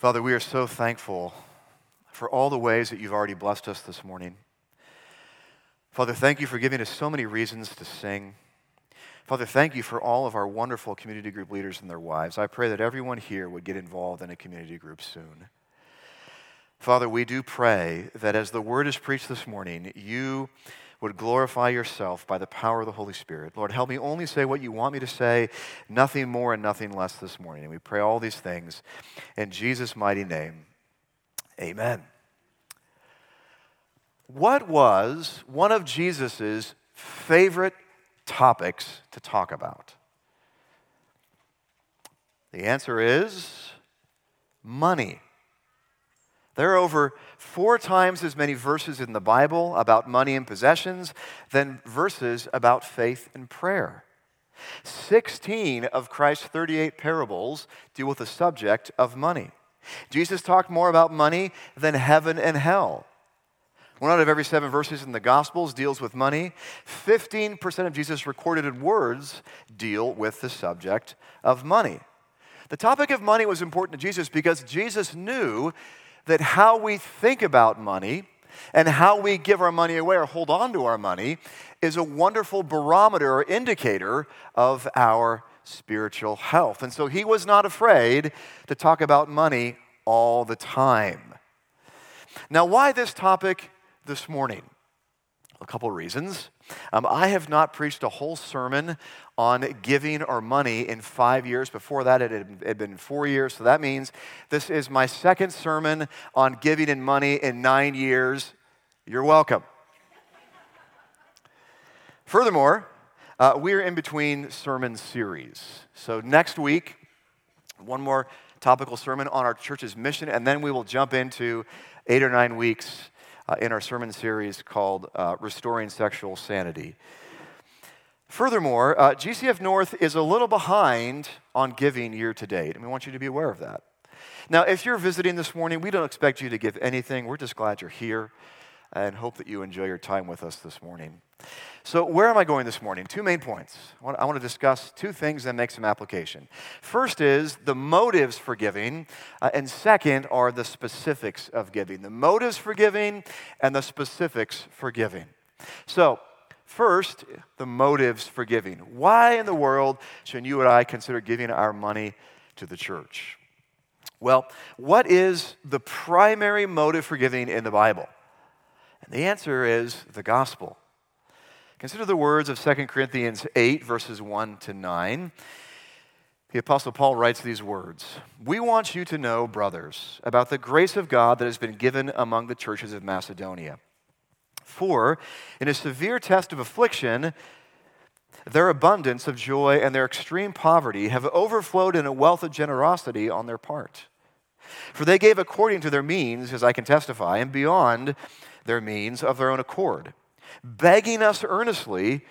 Father, we are so thankful for all the ways that you've already blessed us this morning. Father, thank you for giving us so many reasons to sing. Father, thank you for all of our wonderful community group leaders and their wives. I pray that everyone here would get involved in a community group soon. Father, we do pray that as the word is preached this morning, you would glorify yourself by the power of the Holy Spirit. Lord, help me only say what you want me to say, nothing more and nothing less this morning. And we pray all these things in Jesus' mighty name. Amen. What was one of Jesus' favorite topics to talk about? The answer is money. There are over four times as many verses in the Bible about money and possessions than verses about faith and prayer. 16 of Christ's 38 parables deal with the subject of money. Jesus talked more about money than heaven and hell. One out of every seven verses in the Gospels deals with money. 15% of Jesus' recorded words deal with the subject of money. The topic of money was important to Jesus because Jesus knew that how we think about money and how we give our money away or hold on to our money is a wonderful barometer or indicator of our spiritual health. And so he was not afraid to talk about money all the time. Now, why this topic this morning? A couple reasons. Um, I have not preached a whole sermon on giving or money in five years. Before that, it had been four years. So that means this is my second sermon on giving and money in nine years. You're welcome. Furthermore, uh, we're in between sermon series. So next week, one more topical sermon on our church's mission, and then we will jump into eight or nine weeks uh, in our sermon series called uh, Restoring Sexual Sanity. Furthermore, uh, GCF North is a little behind on giving year to date, and we want you to be aware of that. Now, if you're visiting this morning, we don't expect you to give anything. We're just glad you're here and hope that you enjoy your time with us this morning. So, where am I going this morning? Two main points. I want to discuss two things and make some application. First is the motives for giving, uh, and second are the specifics of giving. The motives for giving and the specifics for giving. So, first, the motives for giving. Why in the world should you and I consider giving our money to the church? Well, what is the primary motive for giving in the Bible? And the answer is the gospel. Consider the words of 2 Corinthians 8, verses 1 to 9. The Apostle Paul writes these words We want you to know, brothers, about the grace of God that has been given among the churches of Macedonia. For in a severe test of affliction, their abundance of joy and their extreme poverty have overflowed in a wealth of generosity on their part. For they gave according to their means, as I can testify, and beyond their means of their own accord begging us earnestly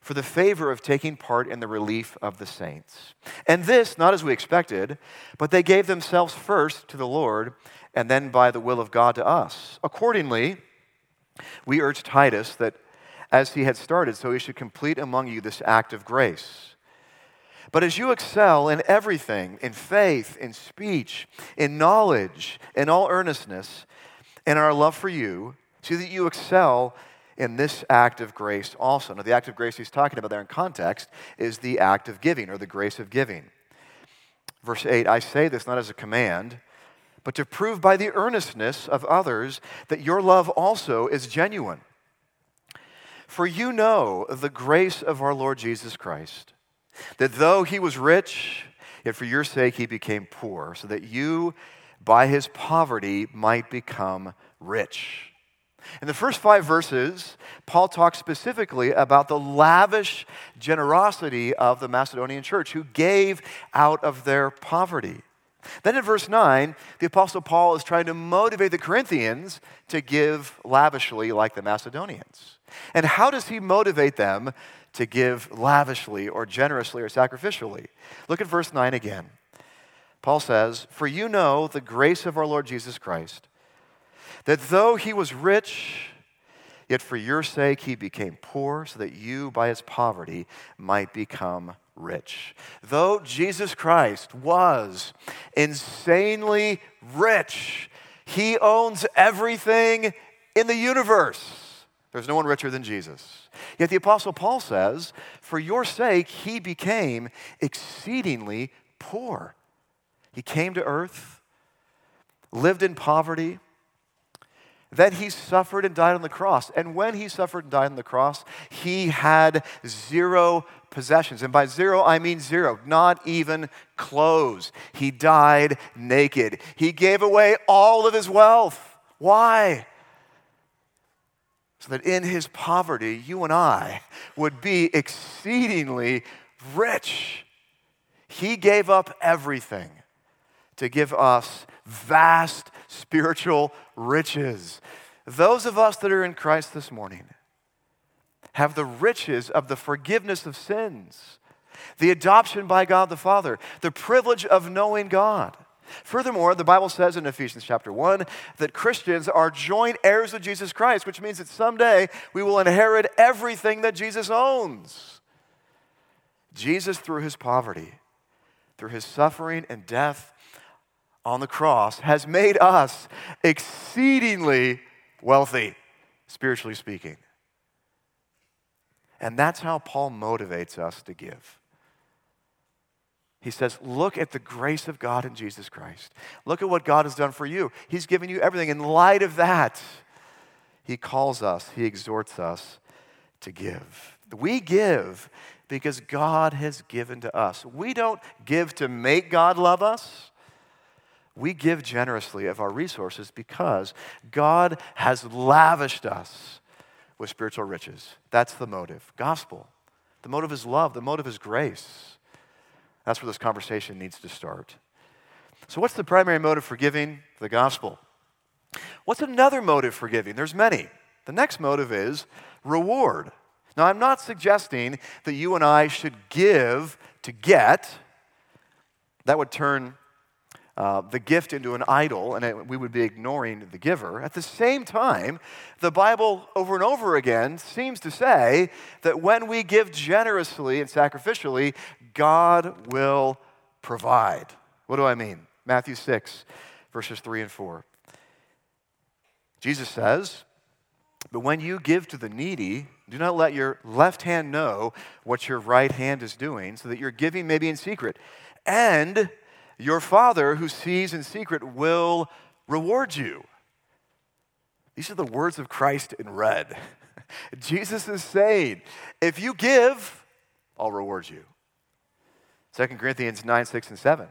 for the favor of taking part in the relief of the saints. And this, not as we expected, but they gave themselves first to the Lord, and then by the will of God to us. Accordingly, we urge Titus that as he had started, so he should complete among you this act of grace. But as you excel in everything, in faith, in speech, in knowledge, in all earnestness, in our love for you, so that you excel in this act of grace also. Now, the act of grace he's talking about there in context is the act of giving or the grace of giving. Verse 8 I say this not as a command, but to prove by the earnestness of others that your love also is genuine. For you know the grace of our Lord Jesus Christ, that though he was rich, yet for your sake he became poor, so that you by his poverty might become rich. In the first five verses, Paul talks specifically about the lavish generosity of the Macedonian church who gave out of their poverty. Then in verse 9, the Apostle Paul is trying to motivate the Corinthians to give lavishly like the Macedonians. And how does he motivate them to give lavishly or generously or sacrificially? Look at verse 9 again. Paul says, For you know the grace of our Lord Jesus Christ that though he was rich, yet for your sake he became poor, so that you by his poverty might become rich. Though Jesus Christ was insanely rich, he owns everything in the universe. There's no one richer than Jesus. Yet the Apostle Paul says, For your sake, he became exceedingly poor. He came to earth, lived in poverty. Then he suffered and died on the cross. And when he suffered and died on the cross, he had zero possessions. And by zero, I mean zero, not even clothes. He died naked. He gave away all of his wealth. Why? So that in his poverty, you and I would be exceedingly rich. He gave up everything to give us vast spiritual riches. Those of us that are in Christ this morning have the riches of the forgiveness of sins, the adoption by God the Father, the privilege of knowing God. Furthermore, the Bible says in Ephesians chapter 1 that Christians are joint heirs of Jesus Christ, which means that someday we will inherit everything that Jesus owns. Jesus, through his poverty, through his suffering and death on the cross, has made us exceedingly wealthy, spiritually speaking. And that's how Paul motivates us to give. He says, Look at the grace of God in Jesus Christ. Look at what God has done for you. He's given you everything. In light of that, He calls us, He exhorts us to give. We give because God has given to us. We don't give to make God love us. We give generously of our resources because God has lavished us with spiritual riches. That's the motive. Gospel. The motive is love, the motive is grace. That's where this conversation needs to start. So, what's the primary motive for giving? The gospel. What's another motive for giving? There's many. The next motive is reward. Now, I'm not suggesting that you and I should give to get. That would turn uh, the gift into an idol, and it, we would be ignoring the giver. At the same time, the Bible over and over again seems to say that when we give generously and sacrificially, God will provide. What do I mean? Matthew 6, verses 3 and 4. Jesus says, But when you give to the needy, do not let your left hand know what your right hand is doing, so that your giving may be in secret. And your Father who sees in secret will reward you. These are the words of Christ in red. Jesus is saying, if you give, I'll reward you. 2 Corinthians 9, 6, and 7.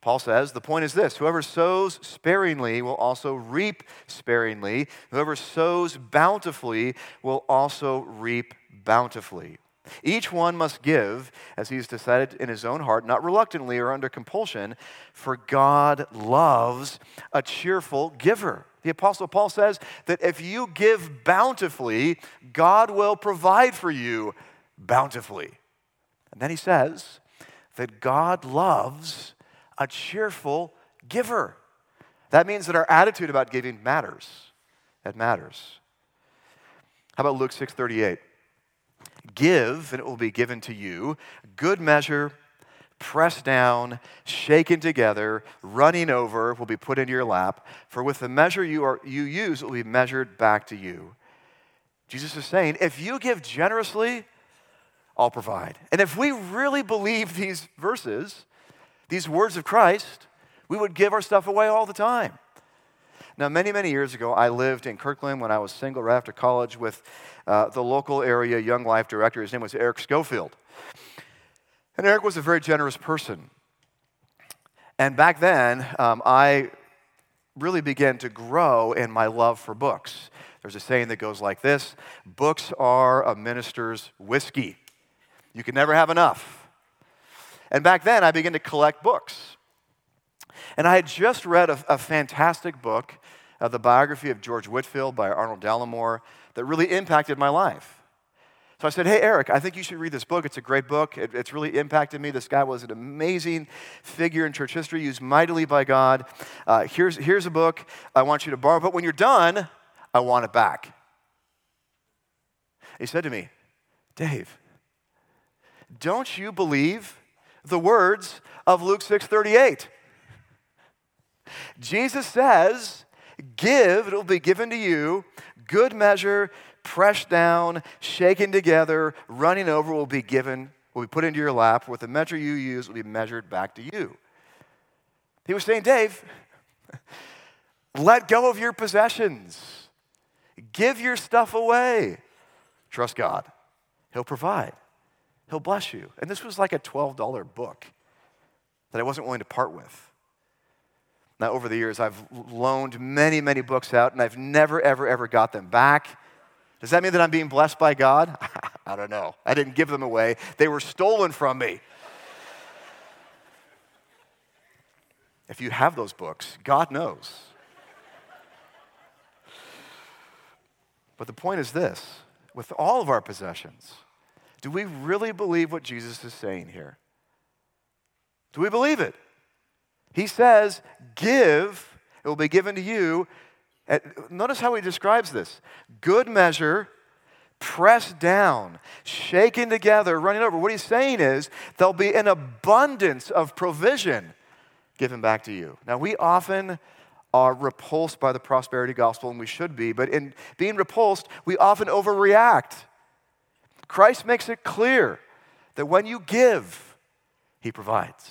Paul says, the point is this whoever sows sparingly will also reap sparingly. Whoever sows bountifully will also reap bountifully. Each one must give as he has decided in his own heart, not reluctantly or under compulsion, for God loves a cheerful giver. The Apostle Paul says that if you give bountifully, God will provide for you bountifully. And then he says that God loves a cheerful giver. That means that our attitude about giving matters. It matters. How about Luke 6:38? Give, and it will be given to you. Good measure, pressed down, shaken together, running over, will be put into your lap. For with the measure you, are, you use, it will be measured back to you. Jesus is saying, if you give generously, I'll provide. And if we really believe these verses, these words of Christ, we would give our stuff away all the time. Now, many, many years ago, I lived in Kirkland when I was single right after college with uh, the local area Young Life director. His name was Eric Schofield. And Eric was a very generous person. And back then, um, I really began to grow in my love for books. There's a saying that goes like this Books are a minister's whiskey. You can never have enough. And back then, I began to collect books. And I had just read a, a fantastic book, uh, the biography of George Whitefield by Arnold Dallimore, that really impacted my life. So I said, Hey, Eric, I think you should read this book. It's a great book. It, it's really impacted me. This guy was an amazing figure in church history, used mightily by God. Uh, here's, here's a book I want you to borrow, but when you're done, I want it back. He said to me, Dave, don't you believe the words of Luke 6:38? Jesus says, "Give, it will be given to you, good measure, pressed down, shaken together, running over will be given, will be put into your lap. With the measure you use will be measured back to you." He was saying, "Dave, let go of your possessions. Give your stuff away. Trust God. He'll provide. He'll bless you. And this was like a $12 book that I wasn't willing to part with. Now, over the years, I've loaned many, many books out, and I've never, ever, ever got them back. Does that mean that I'm being blessed by God? I don't know. I didn't give them away, they were stolen from me. if you have those books, God knows. But the point is this with all of our possessions, do we really believe what Jesus is saying here? Do we believe it? He says, Give, it will be given to you. Notice how he describes this good measure, pressed down, shaken together, running over. What he's saying is, there'll be an abundance of provision given back to you. Now, we often are repulsed by the prosperity gospel, and we should be, but in being repulsed, we often overreact. Christ makes it clear that when you give, He provides,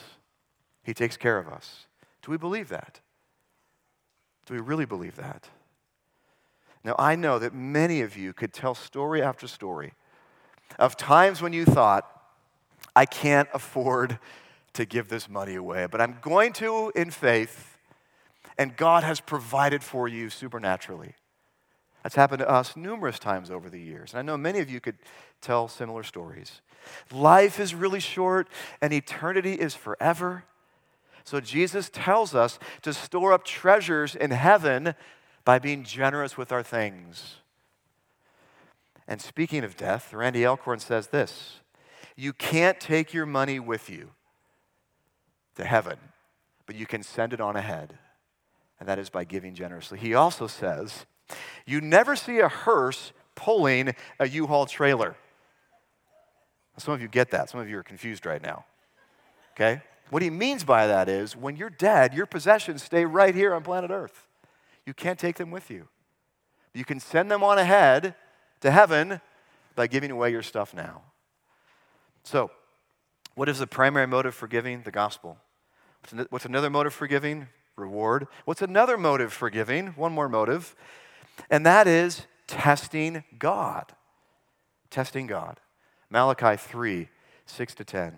He takes care of us. Do we believe that? Do we really believe that? Now, I know that many of you could tell story after story of times when you thought, I can't afford to give this money away, but I'm going to in faith and God has provided for you supernaturally. That's happened to us numerous times over the years. And I know many of you could tell similar stories. Life is really short, and eternity is forever. So Jesus tells us to store up treasures in heaven by being generous with our things. And speaking of death, Randy Alcorn says this You can't take your money with you to heaven, but you can send it on ahead and that is by giving generously. He also says, You never see a hearse pulling a U Haul trailer. Some of you get that. Some of you are confused right now. Okay? What he means by that is when you're dead, your possessions stay right here on planet Earth. You can't take them with you. You can send them on ahead to heaven by giving away your stuff now. So, what is the primary motive for giving? The gospel. What's another motive for giving? reward. What's another motive for giving? One more motive, and that is testing God. Testing God. Malachi 3 6 to 10.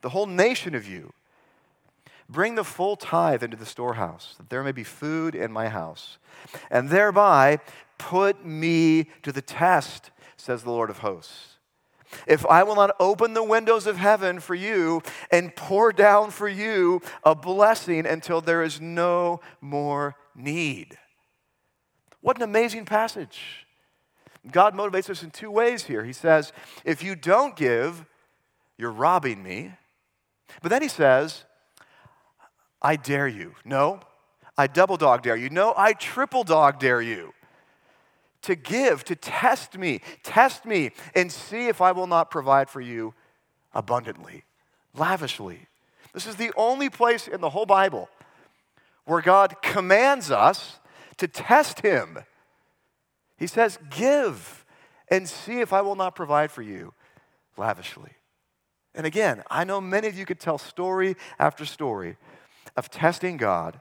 the whole nation of you. Bring the full tithe into the storehouse, that there may be food in my house, and thereby put me to the test, says the Lord of hosts if I will not open the windows of heaven for you and pour down for you a blessing until there is no more need. What an amazing passage. God motivates us in two ways here. He says, if you don't give, you're robbing me. But then he says, I dare you. No, I double dog dare you. No, I triple dog dare you to give, to test me, test me, and see if I will not provide for you abundantly, lavishly. This is the only place in the whole Bible where God commands us to test Him. He says, Give and see if I will not provide for you lavishly. And again, I know many of you could tell story after story of testing God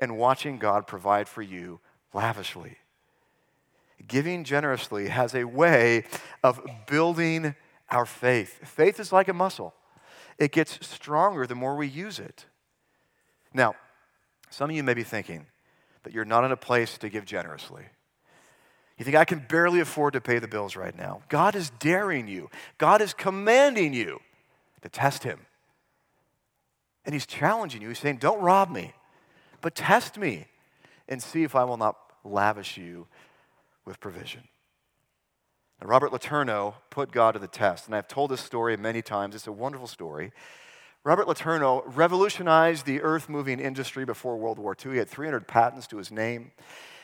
and watching God provide for you lavishly giving generously has a way of building our faith. Faith is like a muscle, it gets stronger the more we use it. Now, some of you may be thinking that you're not in a place to give generously. You think, I can barely afford to pay the bills right now. God is daring you, God is commanding you to test Him. And He's challenging you. He's saying, Don't rob me, but test me and see if I will not lavish you with provision. Now, Robert LeTourneau put God to the test, and I've told this story many times. It's a wonderful story. Robert LeTourneau revolutionized the earth moving industry before World War II. He had 300 patents to his name.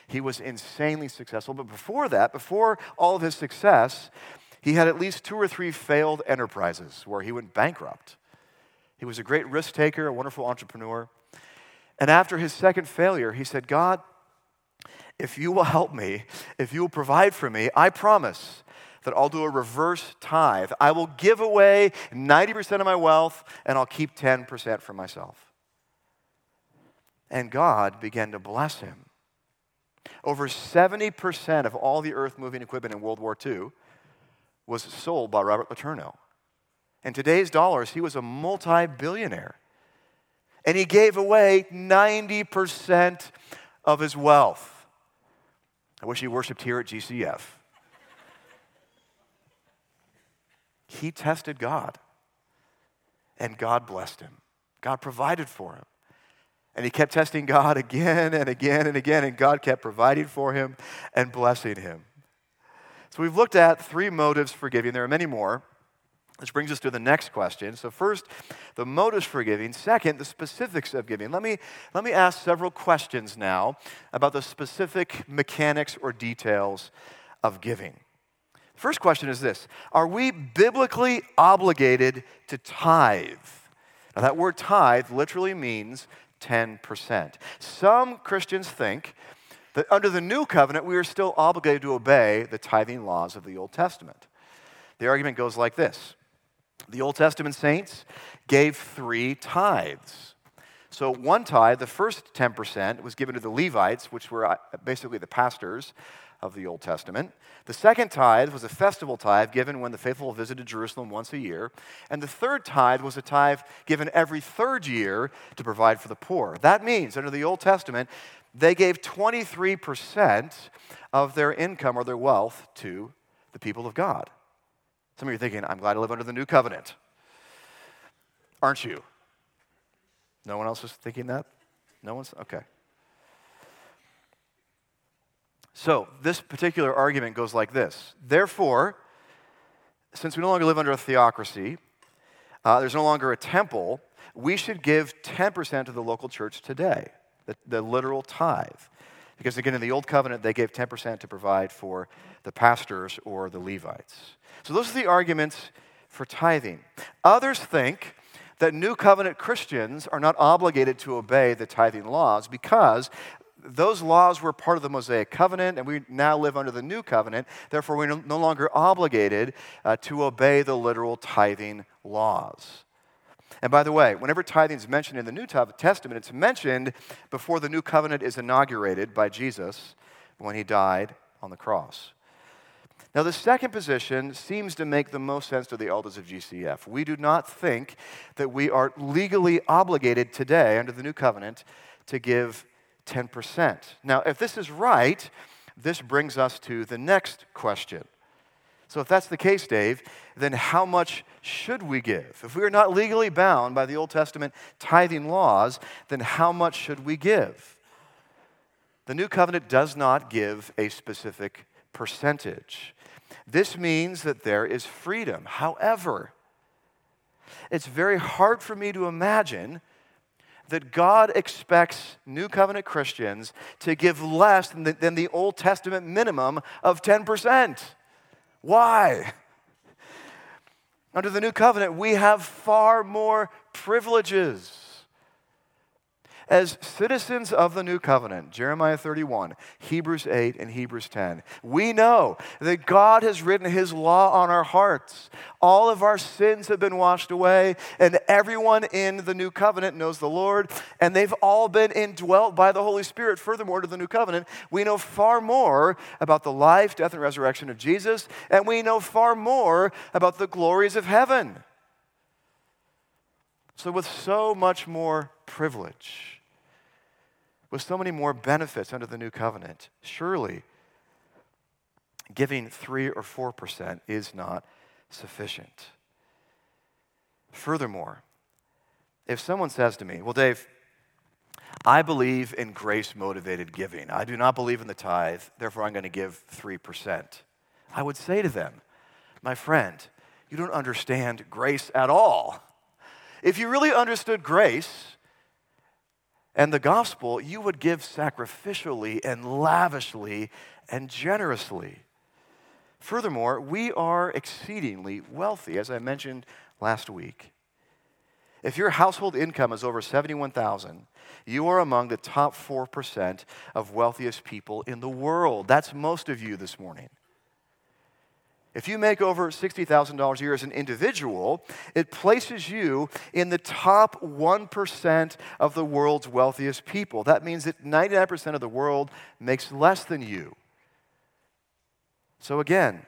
He was insanely successful. But before that, before all of his success, he had at least two or three failed enterprises where he went bankrupt. He was a great risk taker, a wonderful entrepreneur. And after his second failure, he said, God, if you will help me, if you will provide for me, I promise that I'll do a reverse tithe. I will give away 90% of my wealth and I'll keep 10% for myself. And God began to bless him. Over 70% of all the earth moving equipment in World War II was sold by Robert LeTourneau. In today's dollars, he was a multi billionaire. And he gave away 90% of his wealth. I wish he worshiped here at GCF. he tested God, and God blessed him. God provided for him. And he kept testing God again and again and again, and God kept providing for him and blessing him. So we've looked at three motives for giving. There are many more. Which brings us to the next question. So, first, the motives for giving. Second, the specifics of giving. Let me, let me ask several questions now about the specific mechanics or details of giving. First question is this Are we biblically obligated to tithe? Now, that word tithe literally means 10%. Some Christians think that under the new covenant, we are still obligated to obey the tithing laws of the Old Testament. The argument goes like this the Old Testament saints gave three tithes. So, one tithe, the first 10%, was given to the Levites, which were uh, basically the pastors of the Old Testament. The second tithe was a festival tithe given when the faithful visited Jerusalem once a year. And the third tithe was a tithe given every third year to provide for the poor. That means, under the Old Testament, they gave 23% of their income or their wealth to the people of God. Some of you are thinking, I'm glad I live under the new covenant. Aren't you? No one else is thinking that? No one's? Okay. So, this particular argument goes like this Therefore, since we no longer live under a theocracy, uh, there's no longer a temple, we should give 10% to the local church today, the, the literal tithe. Because again, in the Old Covenant, they gave 10% to provide for the pastors or the Levites. So those are the arguments for tithing. Others think that New Covenant Christians are not obligated to obey the tithing laws because those laws were part of the Mosaic covenant, and we now live under the new covenant. Therefore, we're no longer obligated uh, to obey the literal tithing laws. And by the way, whenever tithing is mentioned in the New Testament, it's mentioned before the new covenant is inaugurated by Jesus when he died on the cross. Now, the second position seems to make the most sense to the elders of GCF. We do not think that we are legally obligated today under the new covenant to give 10%. Now, if this is right, this brings us to the next question. So, if that's the case, Dave, then how much should we give? If we are not legally bound by the Old Testament tithing laws, then how much should we give? The new covenant does not give a specific percentage. This means that there is freedom. However, it's very hard for me to imagine that God expects New Covenant Christians to give less than the, than the Old Testament minimum of 10%. Why? Under the New Covenant, we have far more privileges as citizens of the new covenant, Jeremiah 31, Hebrews 8, and Hebrews 10, we know that God has written his law on our hearts. All of our sins have been washed away, and everyone in the new covenant knows the Lord, and they've all been indwelt by the Holy Spirit. Furthermore, to the new covenant, we know far more about the life, death, and resurrection of Jesus, and we know far more about the glories of heaven. So, with so much more privilege, with so many more benefits under the new covenant. Surely, giving 3 or 4% is not sufficient. Furthermore, if someone says to me, Well, Dave, I believe in grace motivated giving. I do not believe in the tithe, therefore I'm going to give 3%. I would say to them, My friend, you don't understand grace at all. If you really understood grace and the gospel, you would give sacrificially and lavishly and generously. Furthermore, we are exceedingly wealthy, as I mentioned last week. If your household income is over 71,000, you are among the top 4% of wealthiest people in the world. That's most of you this morning. If you make over $60,000 a year as an individual, it places you in the top 1% of the world's wealthiest people. That means that 99% of the world makes less than you. So, again,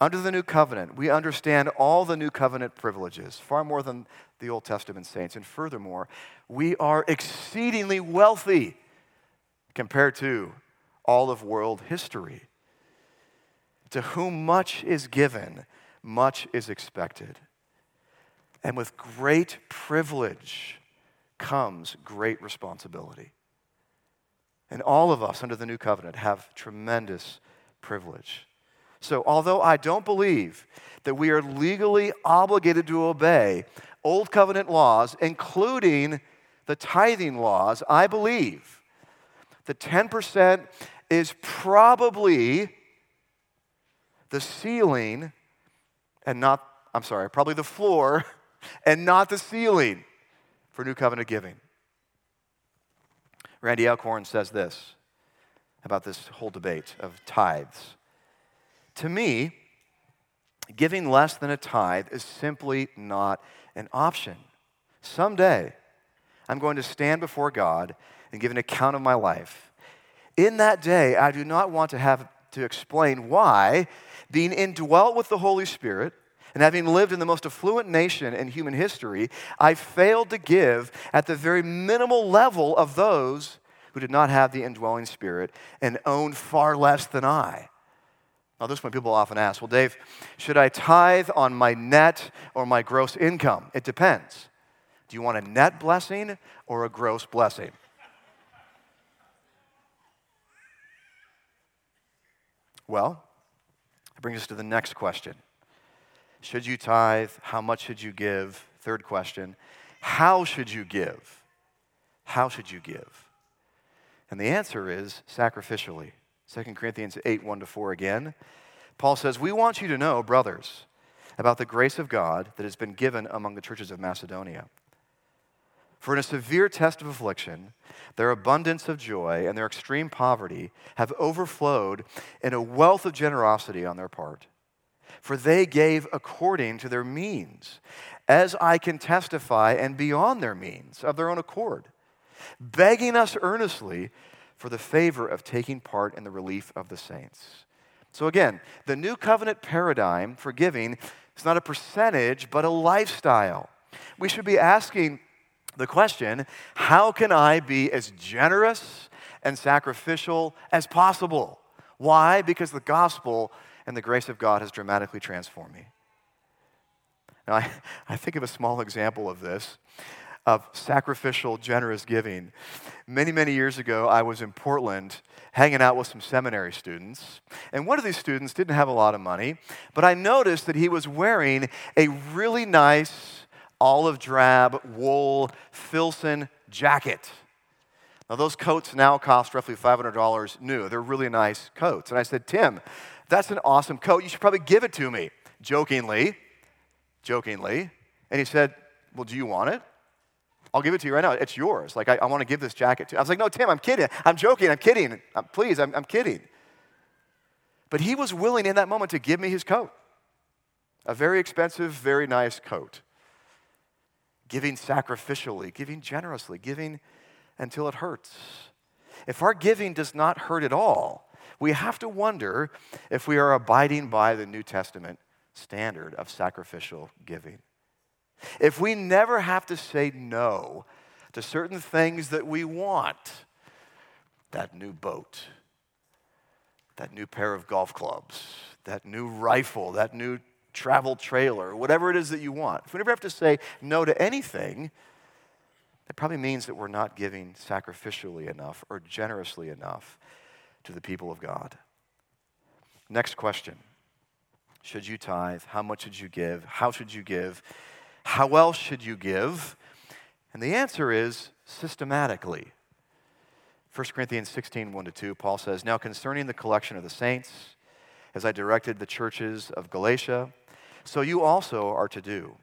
under the new covenant, we understand all the new covenant privileges, far more than the Old Testament saints. And furthermore, we are exceedingly wealthy compared to all of world history. To whom much is given, much is expected. And with great privilege comes great responsibility. And all of us under the new covenant have tremendous privilege. So, although I don't believe that we are legally obligated to obey Old Covenant laws, including the tithing laws, I believe the 10% is probably the ceiling and not, I'm sorry, probably the floor and not the ceiling for New Covenant giving. Randy Alcorn says this about this whole debate of tithes. To me, giving less than a tithe is simply not an option. Someday, I'm going to stand before God and give an account of my life. In that day, I do not want to have to explain why, being indwelt with the Holy Spirit, and having lived in the most affluent nation in human history, I failed to give at the very minimal level of those who did not have the indwelling spirit and owned far less than I. Now, this one people often ask, well, Dave, should I tithe on my net or my gross income? It depends. Do you want a net blessing or a gross blessing? Well, brings us to the next question. Should you tithe? How much should you give? Third question. How should you give? How should you give? And the answer is sacrificially. 2 Corinthians 8 1 to 4 again. Paul says, We want you to know, brothers, about the grace of God that has been given among the churches of Macedonia. For in a severe test of affliction, their abundance of joy and their extreme poverty have overflowed in a wealth of generosity on their part. For they gave according to their means, as I can testify, and beyond their means, of their own accord, begging us earnestly for the favor of taking part in the relief of the saints. So, again, the new covenant paradigm for giving is not a percentage, but a lifestyle. We should be asking the question how can I be as generous and sacrificial as possible? Why? Because the gospel and the grace of God has dramatically transformed me. Now, I, I think of a small example of this of sacrificial, generous giving. Many, many years ago, I was in Portland hanging out with some seminary students. And one of these students didn't have a lot of money, but I noticed that he was wearing a really nice olive drab wool Filson jacket. Now, those coats now cost roughly $500 new. They're really nice coats. And I said, Tim, that's an awesome coat. You should probably give it to me. Jokingly, jokingly. And he said, Well, do you want it? I'll give it to you right now. It's yours. Like, I, I want to give this jacket to you. I was like, no, Tim, I'm kidding. I'm joking. I'm kidding. I'm, please, I'm, I'm kidding. But he was willing in that moment to give me his coat. A very expensive, very nice coat. Giving sacrificially, giving generously, giving until it hurts. If our giving does not hurt at all, we have to wonder if we are abiding by the New Testament standard of sacrificial giving. If we never have to say no to certain things that we want, that new boat, that new pair of golf clubs, that new rifle, that new travel trailer, whatever it is that you want. If we never have to say no to anything, that probably means that we're not giving sacrificially enough or generously enough to the people of God. Next question Should you tithe? How much should you give? How should you give? How else should you give? And the answer is systematically. 1 Corinthians 16, 1 to 2, Paul says, Now concerning the collection of the saints, as I directed the churches of Galatia, so you also are to do.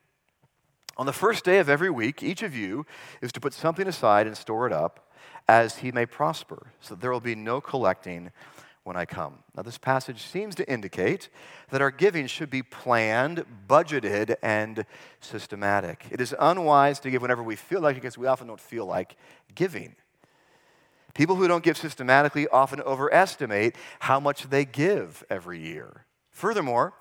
On the first day of every week, each of you is to put something aside and store it up as he may prosper, so there will be no collecting when I come. Now, this passage seems to indicate that our giving should be planned, budgeted, and systematic. It is unwise to give whenever we feel like it because we often don't feel like giving. People who don't give systematically often overestimate how much they give every year. Furthermore,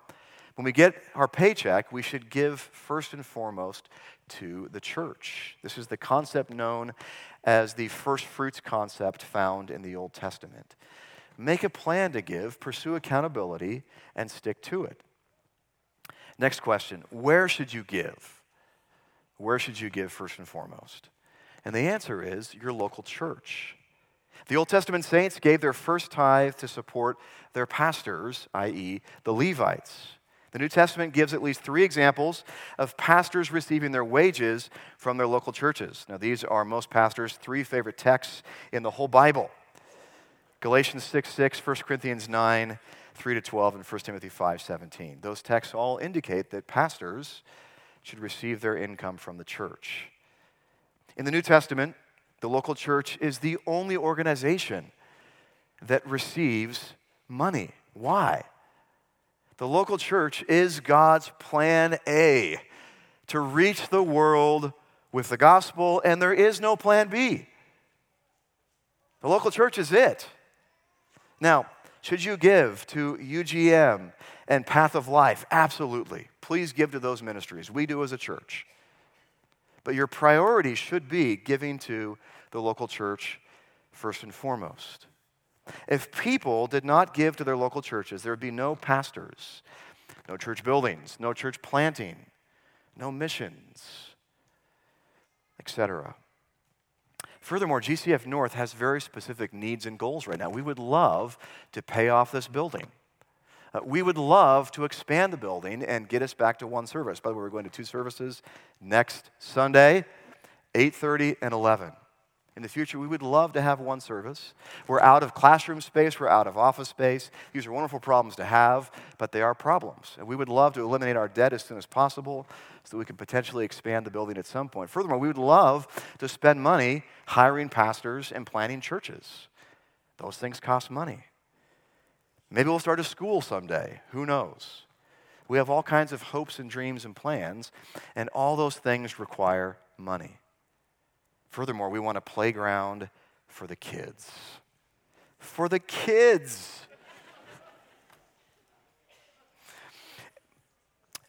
when we get our paycheck, we should give first and foremost to the church. This is the concept known as the first fruits concept found in the Old Testament. Make a plan to give, pursue accountability, and stick to it. Next question Where should you give? Where should you give first and foremost? And the answer is your local church. The Old Testament saints gave their first tithe to support their pastors, i.e., the Levites. The New Testament gives at least three examples of pastors receiving their wages from their local churches. Now, these are most pastors' three favorite texts in the whole Bible Galatians 6 6, 1 Corinthians 9, 3 to 12, and 1 Timothy 5 17. Those texts all indicate that pastors should receive their income from the church. In the New Testament, the local church is the only organization that receives money. Why? The local church is God's plan A to reach the world with the gospel, and there is no plan B. The local church is it. Now, should you give to UGM and Path of Life? Absolutely. Please give to those ministries. We do as a church. But your priority should be giving to the local church first and foremost. If people did not give to their local churches, there would be no pastors, no church buildings, no church planting, no missions, etc. Furthermore, GCF North has very specific needs and goals right now. We would love to pay off this building. Uh, we would love to expand the building and get us back to one service. By the way, we're going to two services next Sunday, 8:30 and 11 in the future, we would love to have one service. We're out of classroom space, we're out of office space. These are wonderful problems to have, but they are problems. And we would love to eliminate our debt as soon as possible so that we can potentially expand the building at some point. Furthermore, we would love to spend money hiring pastors and planting churches. Those things cost money. Maybe we'll start a school someday. Who knows? We have all kinds of hopes and dreams and plans, and all those things require money. Furthermore, we want a playground for the kids. For the kids.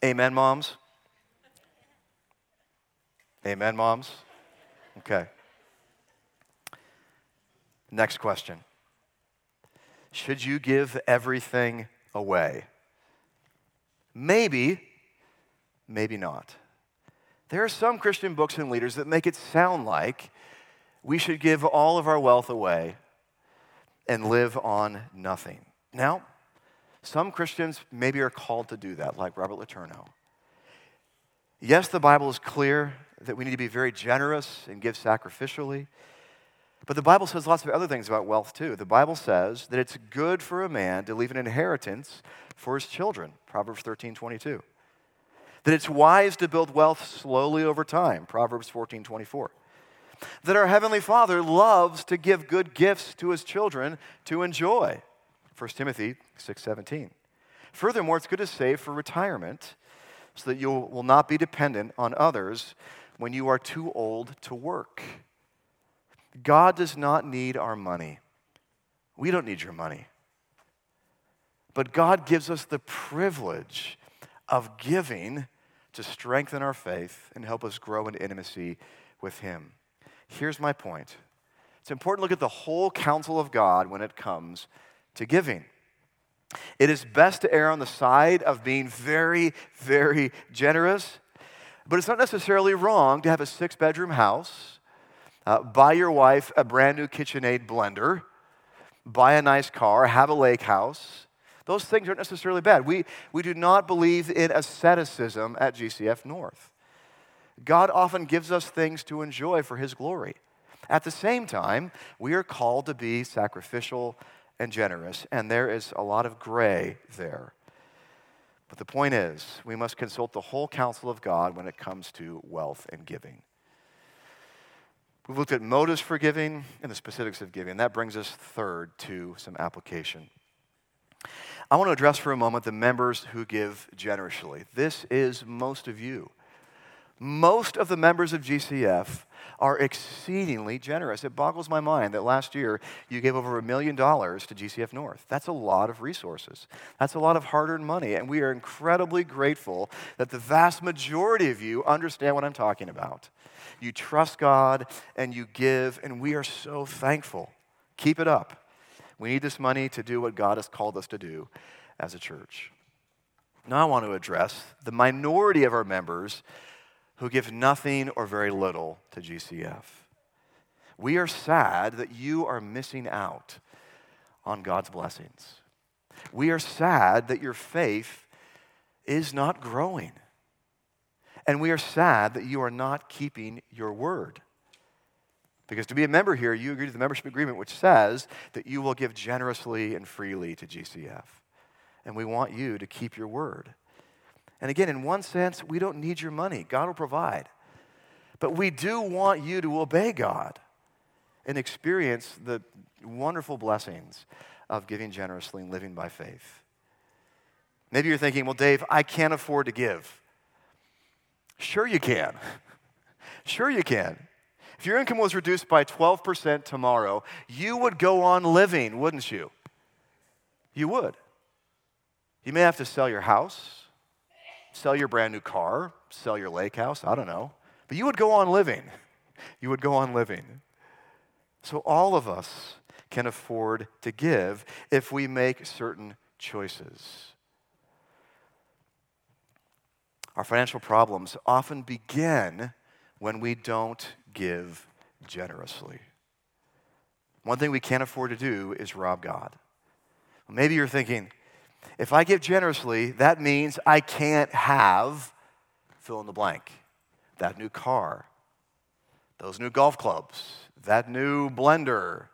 Amen, moms? Amen, moms? Okay. Next question Should you give everything away? Maybe, maybe not. There are some Christian books and leaders that make it sound like we should give all of our wealth away and live on nothing. Now, some Christians maybe are called to do that, like Robert LeTourneau. Yes, the Bible is clear that we need to be very generous and give sacrificially. But the Bible says lots of other things about wealth too. The Bible says that it's good for a man to leave an inheritance for his children. Proverbs 13, 22 that it's wise to build wealth slowly over time, Proverbs 14 24. That our Heavenly Father loves to give good gifts to His children to enjoy, 1 Timothy 6 17. Furthermore, it's good to save for retirement so that you will not be dependent on others when you are too old to work. God does not need our money. We don't need your money. But God gives us the privilege of giving to strengthen our faith and help us grow in intimacy with Him. Here's my point it's important to look at the whole counsel of God when it comes to giving. It is best to err on the side of being very, very generous, but it's not necessarily wrong to have a six bedroom house, uh, buy your wife a brand new KitchenAid blender, buy a nice car, have a lake house. Those things aren't necessarily bad. We, we do not believe in asceticism at GCF North. God often gives us things to enjoy for His glory. At the same time, we are called to be sacrificial and generous, and there is a lot of gray there. But the point is, we must consult the whole counsel of God when it comes to wealth and giving. We've looked at motives for giving and the specifics of giving. That brings us third to some application. I want to address for a moment the members who give generously. This is most of you. Most of the members of GCF are exceedingly generous. It boggles my mind that last year you gave over a million dollars to GCF North. That's a lot of resources. That's a lot of hard earned money. And we are incredibly grateful that the vast majority of you understand what I'm talking about. You trust God and you give, and we are so thankful. Keep it up. We need this money to do what God has called us to do as a church. Now, I want to address the minority of our members who give nothing or very little to GCF. We are sad that you are missing out on God's blessings. We are sad that your faith is not growing. And we are sad that you are not keeping your word. Because to be a member here, you agree to the membership agreement, which says that you will give generously and freely to GCF. And we want you to keep your word. And again, in one sense, we don't need your money, God will provide. But we do want you to obey God and experience the wonderful blessings of giving generously and living by faith. Maybe you're thinking, well, Dave, I can't afford to give. Sure, you can. sure, you can. If your income was reduced by 12% tomorrow, you would go on living, wouldn't you? You would. You may have to sell your house sell your brand new car, sell your lake house, I don't know. But you would go on living. You would go on living. So all of us can afford to give if we make certain choices. Our financial problems often begin when we don't give generously. One thing we can't afford to do is rob God. Maybe you're thinking, if I give generously, that means I can't have fill in the blank. That new car, those new golf clubs, that new blender,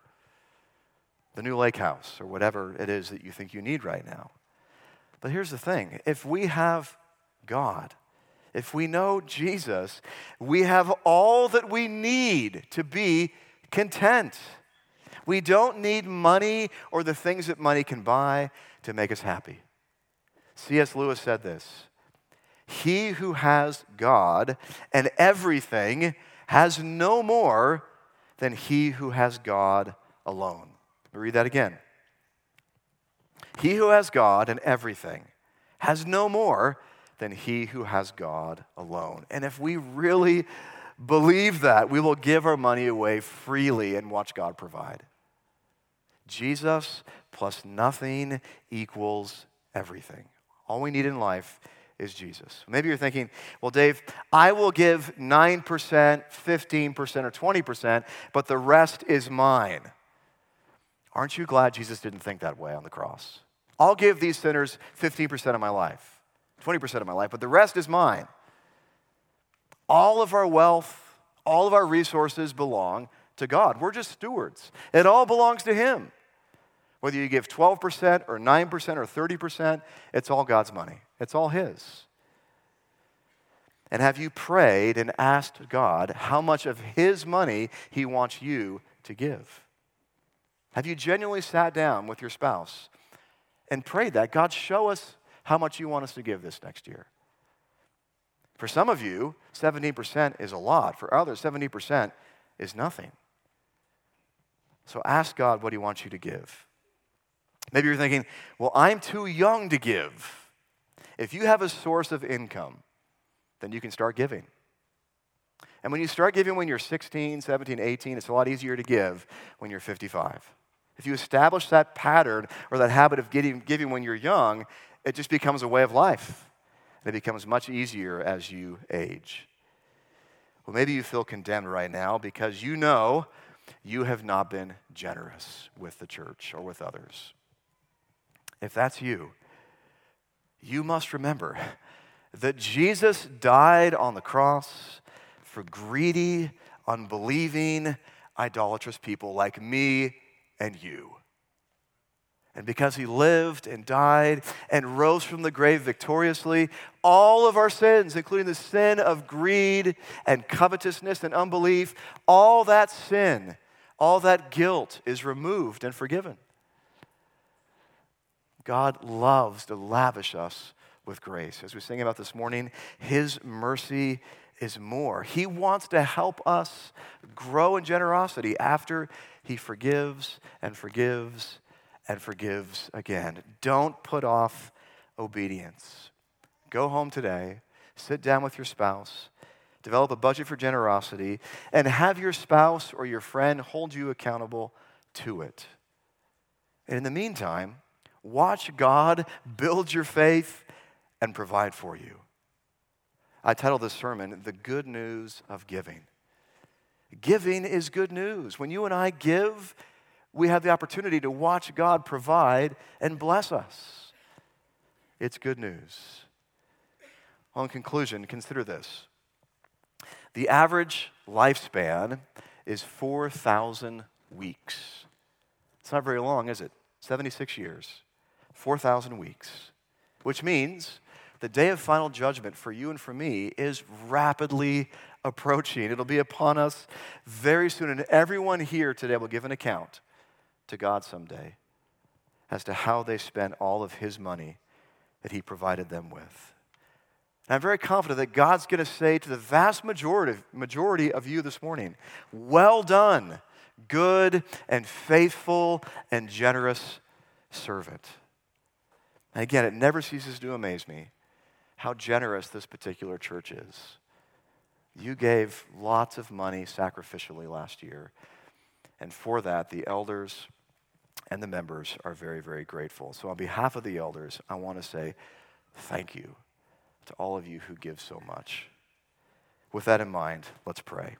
the new lake house, or whatever it is that you think you need right now. But here's the thing if we have God, if we know Jesus, we have all that we need to be content. We don't need money or the things that money can buy to make us happy. C.S. Lewis said this He who has God and everything has no more than he who has God alone. Let me read that again. He who has God and everything has no more than he who has God alone. And if we really believe that, we will give our money away freely and watch God provide. Jesus plus nothing equals everything. All we need in life is Jesus. Maybe you're thinking, well, Dave, I will give 9%, 15%, or 20%, but the rest is mine. Aren't you glad Jesus didn't think that way on the cross? I'll give these sinners 15% of my life, 20% of my life, but the rest is mine. All of our wealth, all of our resources belong to God. We're just stewards. It all belongs to Him. Whether you give 12% or 9% or 30%, it's all God's money. It's all His. And have you prayed and asked God how much of His money He wants you to give? Have you genuinely sat down with your spouse and prayed that? God, show us how much you want us to give this next year. For some of you, 17% is a lot. For others, 70% is nothing. So ask God what He wants you to give. Maybe you're thinking, well, I'm too young to give. If you have a source of income, then you can start giving. And when you start giving when you're 16, 17, 18, it's a lot easier to give when you're 55. If you establish that pattern or that habit of giving, giving when you're young, it just becomes a way of life. And it becomes much easier as you age. Well, maybe you feel condemned right now because you know you have not been generous with the church or with others. If that's you, you must remember that Jesus died on the cross for greedy, unbelieving, idolatrous people like me and you. And because he lived and died and rose from the grave victoriously, all of our sins, including the sin of greed and covetousness and unbelief, all that sin, all that guilt is removed and forgiven. God loves to lavish us with grace. As we sing about this morning, His mercy is more. He wants to help us grow in generosity after He forgives and forgives and forgives again. Don't put off obedience. Go home today, sit down with your spouse, develop a budget for generosity, and have your spouse or your friend hold you accountable to it. And in the meantime, watch God build your faith and provide for you. I titled this sermon, The Good News of Giving. Giving is good news. When you and I give, we have the opportunity to watch God provide and bless us. It's good news. Well, in conclusion, consider this the average lifespan is 4,000 weeks. It's not very long, is it? 76 years, 4,000 weeks, which means the day of final judgment for you and for me is rapidly approaching. It'll be upon us very soon, and everyone here today will give an account to God someday as to how they spent all of His money that He provided them with. And I'm very confident that God's going to say to the vast majority, majority of you this morning, Well done, good and faithful and generous servant. And again, it never ceases to amaze me how generous this particular church is. You gave lots of money sacrificially last year. And for that, the elders and the members are very, very grateful. So, on behalf of the elders, I want to say thank you to all of you who give so much. With that in mind, let's pray.